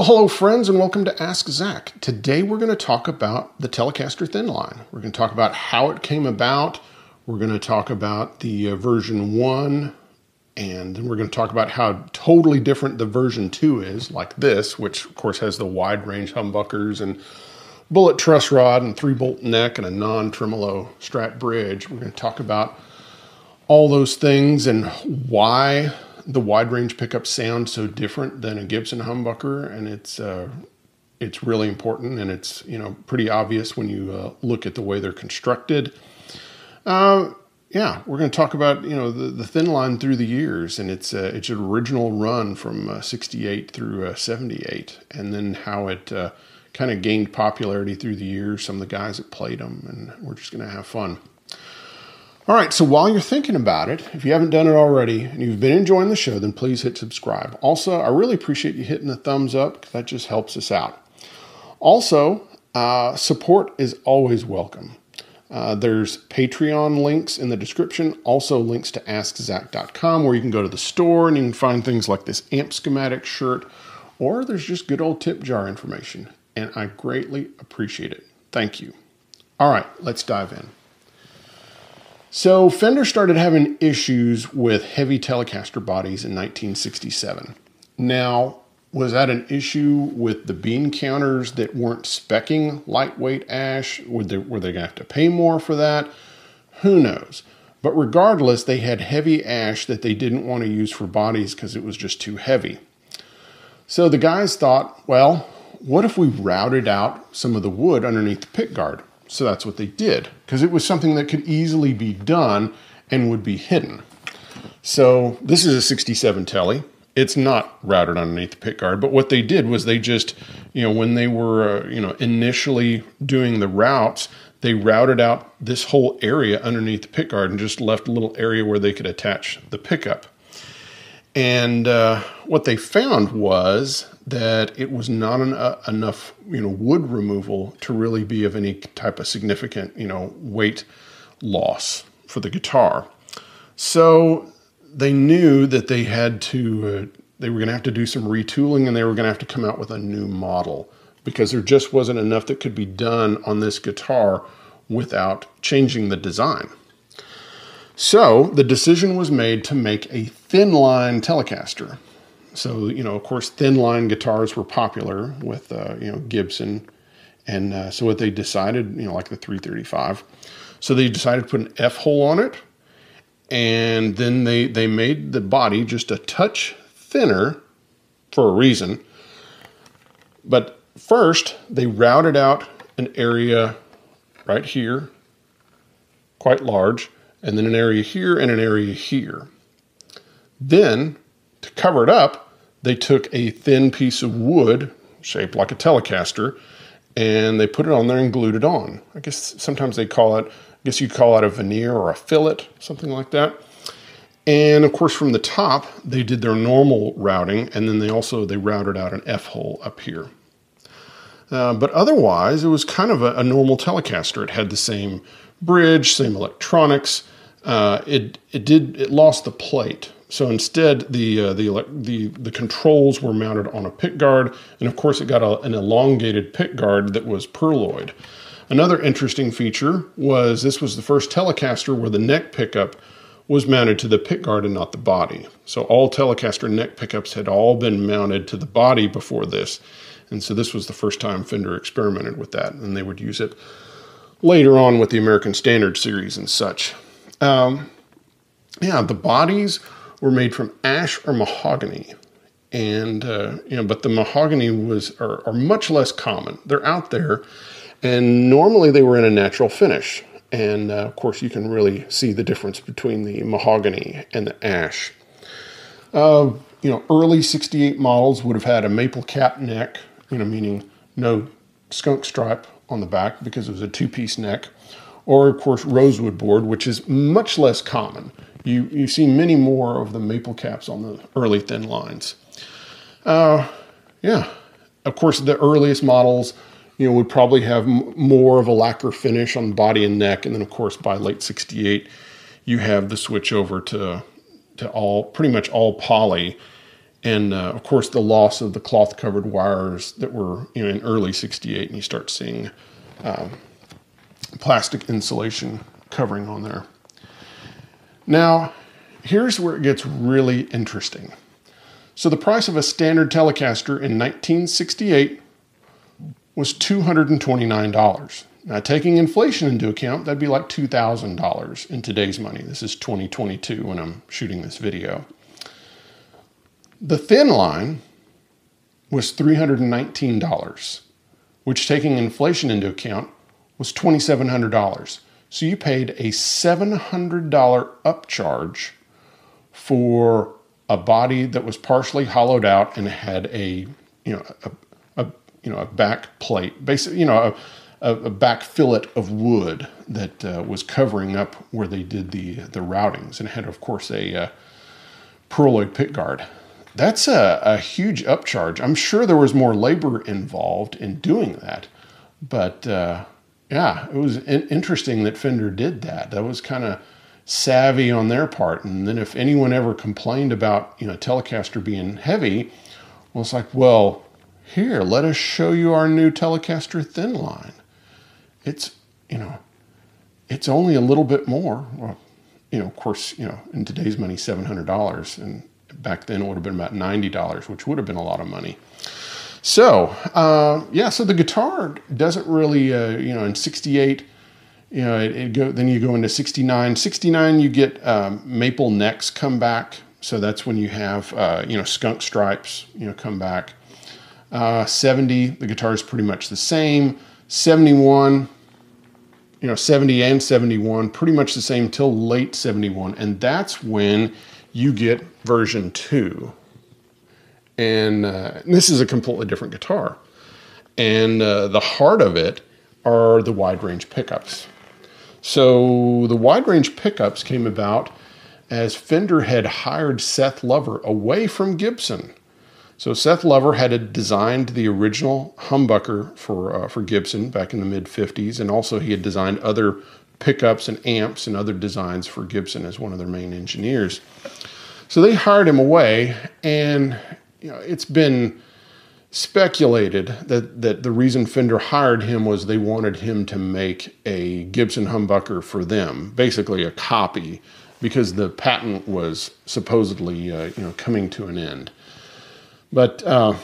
Well, hello, friends, and welcome to Ask Zac. Today we're going to talk about the Telecaster Thin Line. We're going to talk about how it came about. We're going to talk about the uh, version 1, and then we're going to talk about how totally different the version 2 is, like this, which of course has the wide range humbuckers and bullet truss rod and three bolt neck and a non tremolo strat bridge. We're going to talk about all those things and why the wide range pickup sounds so different than a Gibson humbucker, and it's uh, it's really important, and it's you know pretty obvious when you uh, look at the way they're constructed. Uh, yeah, we're going to talk about you know the, the thin line through the years, and its uh, its original run from '68 uh, through '78, uh, and then how it kind of gained popularity through the years. Some of the guys that played them, and we're just going to have fun. All right, so while you're thinking about it, if you haven't done it already and you've been enjoying the show, then please hit subscribe. Also, I really appreciate you hitting the thumbs up because that just helps us out. Also, uh, support is always welcome. Uh, there's Patreon links in the description, also links to AskZac.com where you can go to the store and you can find things like this amp schematic shirt, or there's just good old tip jar information. And I greatly appreciate it. Thank you. All right, let's dive in. So Fender started having issues with heavy Telecaster bodies in 1967. Now, was that an issue with the bean counters that weren't specking lightweight ash? Were they, were they going to have to pay more for that? Who knows? But regardless, they had heavy ash that they didn't want to use for bodies because it was just too heavy. So the guys thought, well, what if we routed out some of the wood underneath the pickguard? So that's what they did because it was something that could easily be done and would be hidden. So this is a 67 Telly. It's not routed underneath the pick guard, but what they did was they just, you know, when they were, uh, you know, initially doing the routes, they routed out this whole area underneath the pick guard and just left a little area where they could attach the pickup. And uh, what they found was that it was not an, uh, enough, you know, wood removal to really be of any type of significant, you know, weight loss for the guitar. So they knew that they had to, uh, they were going to have to do some retooling and they were going to have to come out with a new model because there just wasn't enough that could be done on this guitar without changing the design. So the decision was made to make a thin line Telecaster. So, you know, of course, thin line guitars were popular with, uh, you know, Gibson. And uh, so what they decided, you know, like the 335. So they decided to put an F hole on it. And then they, they made the body just a touch thinner for a reason. But first, they routed out an area right here, quite large and then an area here and an area here. Then, to cover it up, they took a thin piece of wood shaped like a Telecaster and they put it on there and glued it on. I guess sometimes they call it, I guess you call it a veneer or a fillet, something like that. And of course, from the top, they did their normal routing, and then they also they routed out an F hole up here. Uh, but otherwise, it was kind of a, a normal Telecaster. It had the same bridge, same electronics. Uh, it it did it lost the plate. So instead, the uh, the the the controls were mounted on a pick guard, and of course, it got a, an elongated pick guard that was pearloid. Another interesting feature was this was the first Telecaster where the neck pickup was mounted to the pickguard and not the body. So all Telecaster neck pickups had all been mounted to the body before this. And so this was the first time Fender experimented with that, and they would use it later on with the American Standard series and such. Um, yeah, the bodies were made from ash or mahogany, and uh, you know, but the mahogany was are, are much less common. They're out there, and normally they were in a natural finish. And uh, of course, you can really see the difference between the mahogany and the ash. Uh, you know, early 68 models would have had a maple cap neck, you know, meaning no skunk stripe on the back because it was a two piece neck. Or, of course, rosewood board, which is much less common. You, you see many more of the maple caps on the early thin lines. Uh, yeah, of course, the earliest models you know, would probably have m- more of a lacquer finish on body and neck. And then, of course, by late 68, you have the switch over to, to all pretty much all poly. And uh, of course, the loss of the cloth covered wires that were you know, in early 68, and you start seeing um, plastic insulation covering on there. Now, here's where it gets really interesting. So, the price of a standard Telecaster in 1968 was $229. Now, taking inflation into account, that'd be like $2,000 in today's money. This is 2022 when I'm shooting this video. The thin line was $319, which, taking inflation into account, was $2,700. So you paid a $700 upcharge for a body that was partially hollowed out and had a, you know, a, you know a back plate, basically you know a, a back fillet of wood that uh, was covering up where they did the the routings, and had of course a uh, pick guard. That's a, a huge upcharge. I'm sure there was more labor involved in doing that, but uh, yeah, it was in- interesting that Fender did that. That was kind of savvy on their part. And then if anyone ever complained about you know Telecaster being heavy, well, it's like, well, here, let us show you our new Telecaster thin line. It's, you know, it's only a little bit more. Well, you know, of course, you know, in today's money, $700. And back then it would have been about $90, which would have been a lot of money. So, uh, yeah, so the guitar doesn't really, uh, you know, in 68, you know, it, it, go, then you go into 69. 69, you get um, maple necks come back. So that's when you have, uh, you know, skunk stripes, you know, come back. Uh, 70, the guitar is pretty much the same. 71, you know, 70 and 71, pretty much the same till late 71. And that's when you get version 2. And, uh, and this is a completely different guitar. And uh, the heart of it are the wide range pickups. So the wide range pickups came about as Fender had hired Seth Lover away from Gibson so Seth Lover had designed the original humbucker for uh, for Gibson back in the mid '50s, and also he had designed other pickups and amps and other designs for Gibson as one of their main engineers. So they hired him away, and you know it's been speculated that that the reason Fender hired him was they wanted him to make a Gibson humbucker for them, basically a copy, because the patent was supposedly uh, you know coming to an end. But uh,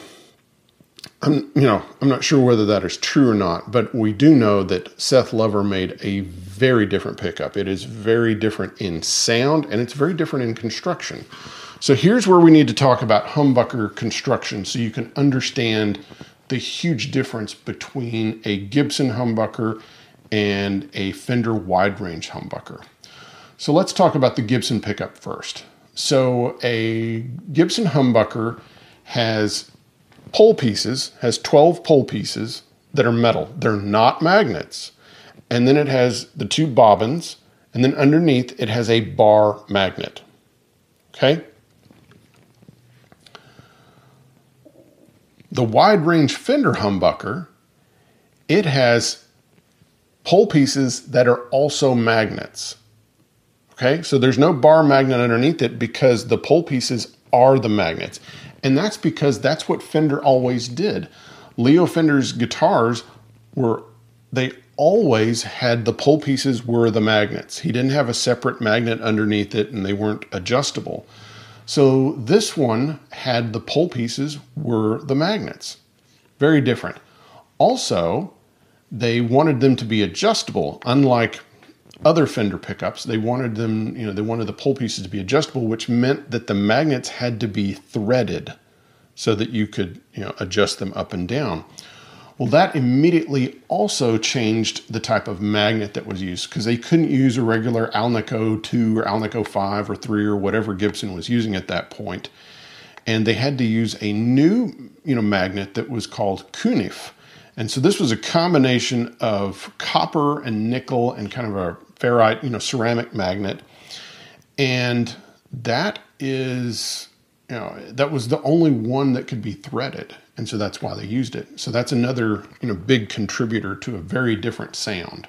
I'm, you know, I'm not sure whether that is true or not. But we do know that Seth Lover made a very different pickup. It is very different in sound, and it's very different in construction. So here's where we need to talk about humbucker construction, so you can understand the huge difference between a Gibson humbucker and a Fender wide range humbucker. So let's talk about the Gibson pickup first. So a Gibson humbucker has pole pieces, has 12 pole pieces that are metal. They're not magnets. And then it has the two bobbins, and then underneath it has a bar magnet. Okay? The wide range fender humbucker, it has pole pieces that are also magnets. Okay, so there's no bar magnet underneath it because the pole pieces are the magnets. And that's because that's what Fender always did. Leo Fender's guitars were they always had the pole pieces were the magnets. He didn't have a separate magnet underneath it and they weren't adjustable. So this one had the pole pieces were the magnets. Very different. Also, they wanted them to be adjustable, unlike other fender pickups. They wanted them, you know, they wanted the pole pieces to be adjustable, which meant that the magnets had to be threaded so that you could, you know, adjust them up and down. Well, that immediately also changed the type of magnet that was used because they couldn't use a regular Alnico 2 or Alnico 5 or 3 or whatever Gibson was using at that point. And they had to use a new, you know, magnet that was called Cunife. And so this was a combination of copper and nickel and kind of a ferrite, you know, ceramic magnet. And that is, you know, that was the only one that could be threaded. And so that's why they used it. So that's another, you know, big contributor to a very different sound.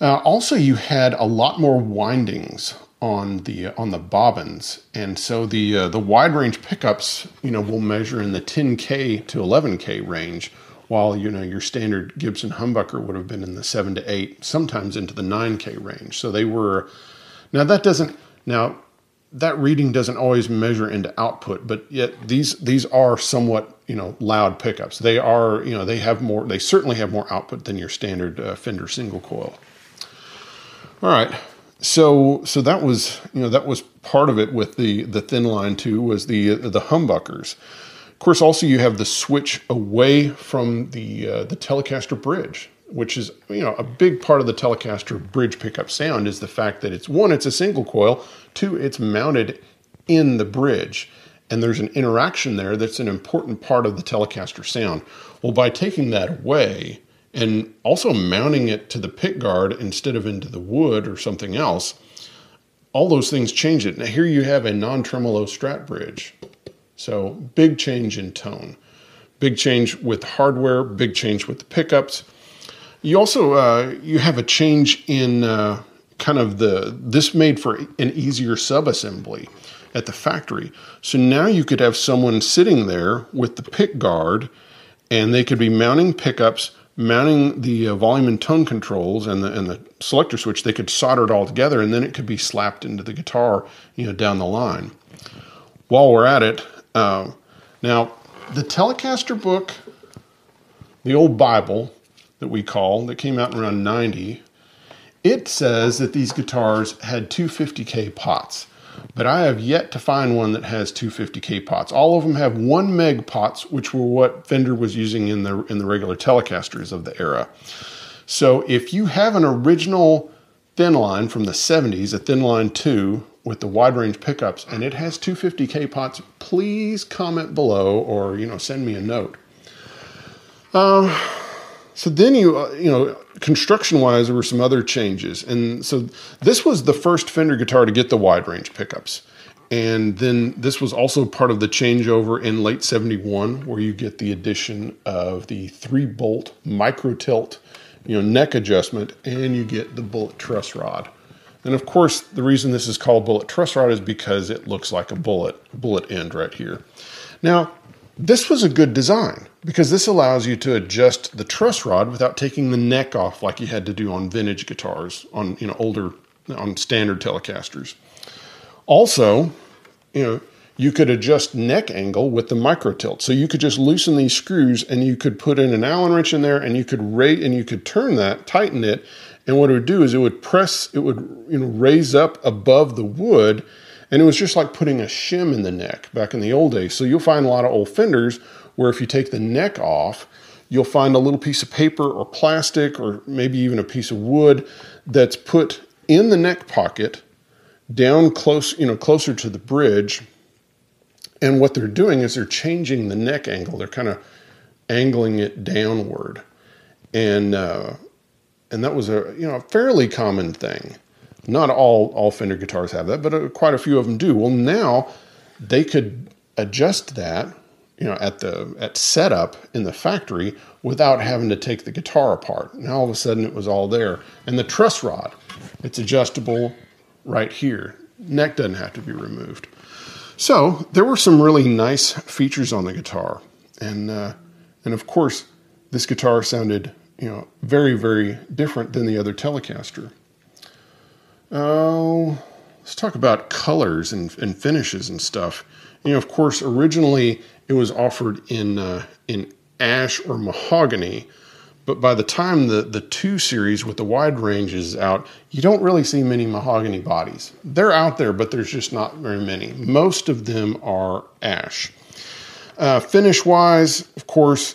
Uh, also, you had a lot more windings on the uh, on the bobbins, and so the uh, the wide range pickups, you know, will measure in the 10k to 11k range, while you know your standard Gibson humbucker would have been in the seven to eight, sometimes into the 9K range. So they were. Now that doesn't now that reading doesn't always measure into output, but yet these these are somewhat you know loud pickups. They are you know they have more. They certainly have more output than your standard uh, Fender single coil. All right. So so that was you know that was part of it with the the thin line too was the the humbuckers. Of course, also you have the switch away from the uh, the Telecaster bridge, which is you know a big part of the Telecaster bridge pickup sound is the fact that it's one, it's a single coil, two, it's mounted in the bridge, and there's an interaction there that's an important part of the Telecaster sound. Well, by taking that away and also mounting it to the pick guard instead of into the wood or something else, all those things change it. Now here you have a non-tremolo strat bridge so big change in tone, big change with hardware, big change with the pickups. You also uh, you have a change in uh, kind of the this made for an easier subassembly at the factory. So now you could have someone sitting there with the pick guard, and they could be mounting pickups, mounting the uh, volume and tone controls and the and the selector switch. They could solder it all together, and then it could be slapped into the guitar, you know, down the line. While we're at it, um, now, the Telecaster book, the old Bible that we call, that came out around 90, it says that these guitars had 250K pots. But I have yet to find one that has 250K pots. All of them have one meg pots, which were what Fender was using in the in the regular Telecasters of the era. So if you have an original thin line from the 70s, a thin line 2 with the wide range pickups and it has 250k pots, please comment below or you know send me a note. Um, so then you uh, you know construction wise there were some other changes and so this was the first Fender guitar to get the wide range pickups. And then this was also part of the changeover in late 71 where you get the addition of the 3 bolt micro tilt, you know, neck adjustment and you get the bullet truss rod. And of course, the reason this is called bullet truss rod is because it looks like a bullet, bullet end right here. Now, this was a good design because this allows you to adjust the truss rod without taking the neck off like you had to do on vintage guitars, on you know older, on standard Telecasters. Also, you know, you could adjust neck angle with the micro tilt. So you could just loosen these screws and you could put in an Allen wrench in there and you could rate and you could turn that, tighten it, and what it would do is it would press, it would you know raise up above the wood, and it was just like putting a shim in the neck back in the old days. So you'll find a lot of old fenders where if you take the neck off, you'll find a little piece of paper or plastic or maybe even a piece of wood that's put in the neck pocket down close, you know, closer to the bridge. And what they're doing is they're changing the neck angle. They're kind of angling it downward. And uh, and that was a you know a fairly common thing. Not all all Fender guitars have that, but uh, quite a few of them do. Well, now they could adjust that you know at the at setup in the factory without having to take the guitar apart. Now all of a sudden it was all there. And the truss rod, it's adjustable right here. Neck doesn't have to be removed. So there were some really nice features on the guitar, and uh, and of course this guitar sounded you know, very, very different than the other Telecaster. Oh, uh, let's talk about colors and, and finishes and stuff. You know, of course, originally it was offered in uh, in ash or mahogany, but by the time the, the 2 series with the wide range is out, you don't really see many mahogany bodies. They're out there, but there's just not very many. Most of them are ash. Uh, finish wise, of course,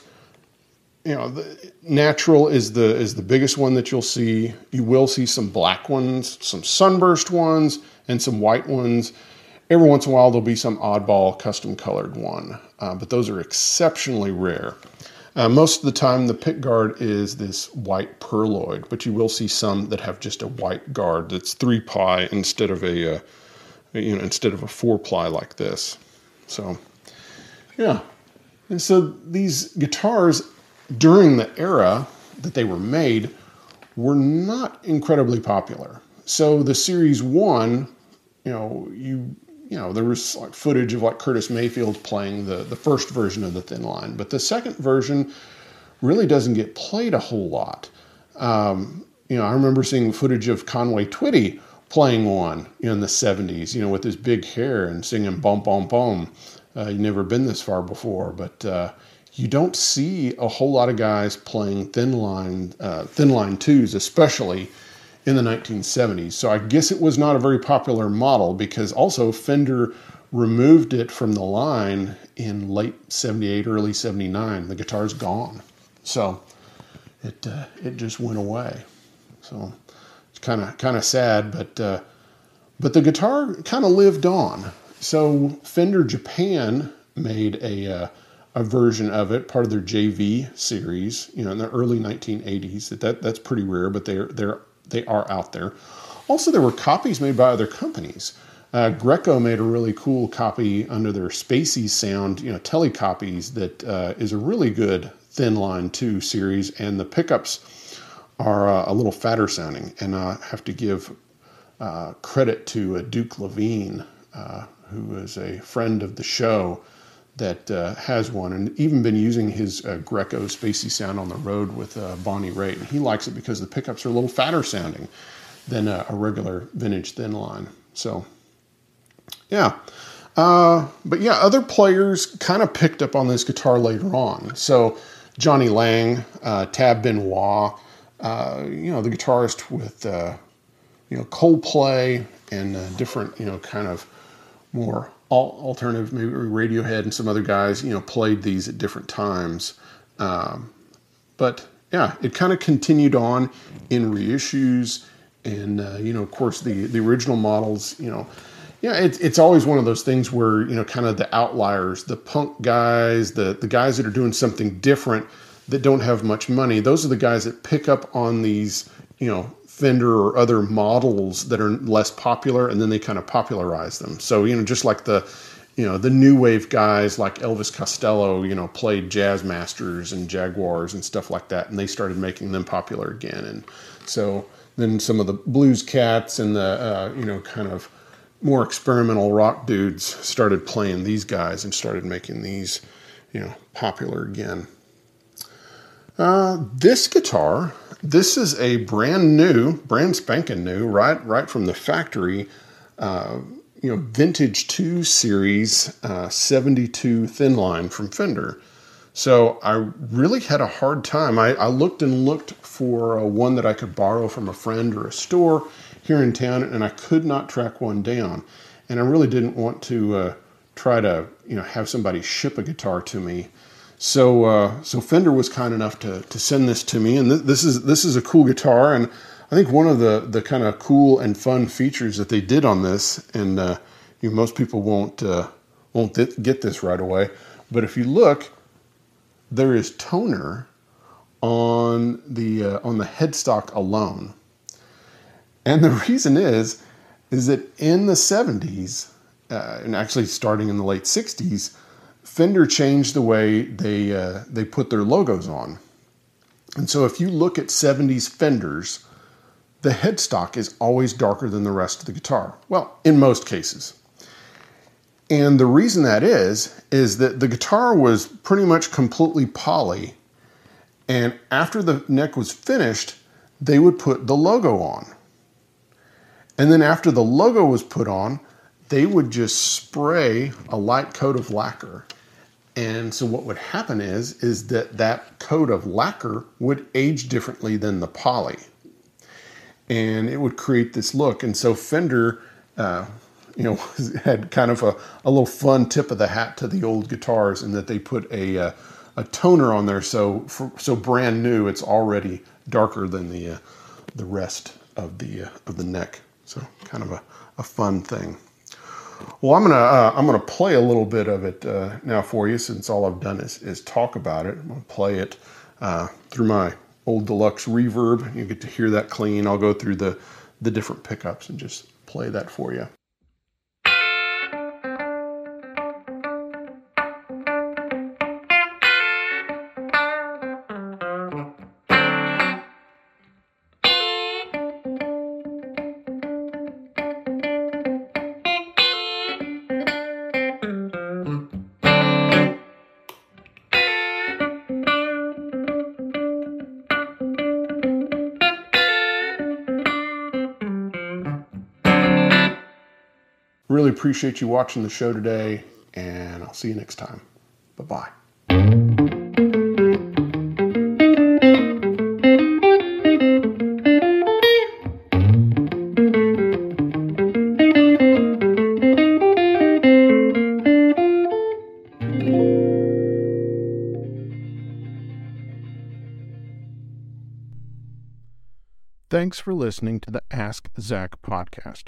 you know, natural is the is the biggest one that you'll see. You will see some black ones, some sunburst ones, and some white ones. Every once in a while, there'll be some oddball custom colored one, uh, but those are exceptionally rare. Uh, most of the time, the pick guard is this white pearloid, but you will see some that have just a white guard that's three ply instead of a, uh, you know, instead of a four ply like this. So, yeah. And so these guitars during the era that they were made were not incredibly popular. So the Series One, you know, you you know, there was like footage of like Curtis Mayfield playing the, the first version of the Thin Line, but the second version really doesn't get played a whole lot. Um, you know, I remember seeing footage of Conway Twitty playing one in the 70s, you know, with his big hair and singing Bum Bum Bum. Uh, you've never been this far before, but uh, you don't see a whole lot of guys playing thin line, uh, thin line twos, especially in the 1970s. So I guess it was not a very popular model because also Fender removed it from the line in late 78, early 79. The guitar's gone. So it, uh, it just went away. So it's kind of kind of sad, but uh, but the guitar kind of lived on. So Fender Japan made a uh, a version of it, part of their JV series, you know, in the early 1980s. That, that that's pretty rare, but they're they're they are out there. Also, there were copies made by other companies. Uh, Greco made a really cool copy under their Spacey Sound, you know, telecopies that uh, is a really good Thin Line 2 series, and the pickups are uh, a little fatter sounding. And I have to give uh, credit to uh, Duke Levine, uh, who is a friend of the show that uh, has one and even been using his uh, Greco Spacey sound on the road with uh, Bonnie Raitt. And he likes it because the pickups are a little fatter sounding than a, a regular vintage thin line. So, yeah. Uh, but yeah, other players kind of picked up on this guitar later on. So, Jonny Lang, uh, Tab Benoit, uh, you know, the guitarist with, you know, Coldplay and different, you know, kind of more alternative, maybe Radiohead and some other guys, you know, played these at different times. Um, but yeah, it kind of continued on in reissues, and uh, you know, of course, the the original models, you know. Yeah, it's it's always one of those things where you know, kind of the outliers, the punk guys, the the guys that are doing something different that don't have much money. Those are the guys that pick up on these, you know, Fender or other models that are less popular, and then they kind of popularize them. So you know, just like the you know the new wave guys like Elvis Costello, you know, played Jazz Masters and Jaguars and stuff like that, and they started making them popular again. And so then some of the blues cats and the uh, you know kind of more experimental rock dudes started playing these guys and started making these you know popular again. Uh, this guitar this is a brand new, brand spanking new, right, right from the factory. Uh, you know, vintage two series uh, 72 thin line from Fender. So I really had a hard time. I, I looked and looked for uh, one that I could borrow from a friend or a store here in town, and I could not track one down. And I really didn't want to uh, try to, you know, have somebody ship a guitar to me so uh, so Fender was kind enough to to send this to me, and th- this is this is a cool guitar, and I think one of the the kind of cool and fun features that they did on this, and uh, you know, most people won't uh, won't th- get this right away, but if you look, there is toner on the uh, on the headstock alone, and the reason is is that in the 70s, uh, and actually starting in the late 60s Fender changed the way they uh, they put their logos on. And so if you look at 70s Fenders, the headstock is always darker than the rest of the guitar. Well, in most cases. And the reason that is is that the guitar was pretty much completely poly And after the neck was finished, they would put the logo on. And then after the logo was put on, they would just spray a light coat of lacquer. And so what would happen is is that that coat of lacquer would age differently than the poly. And it would create this look. And so Fender uh, you know, had kind of a, a little fun tip of the hat to the old guitars in that they put a, uh, a toner on there. So, for, so brand new, it's already darker than the, uh, the rest of the, uh, of the neck. So kind of a, a fun thing. Well, I'm gonna uh, I'm gonna play a little bit of it uh, now for you, since all I've done is, is talk about it. I'm gonna play it uh, through my old deluxe reverb. You get to hear that clean. I'll go through the the different pickups and just play that for you. Appreciate you watching the show today, and I'll see you next time. Bye bye. Thanks for listening to the Ask Zac podcast.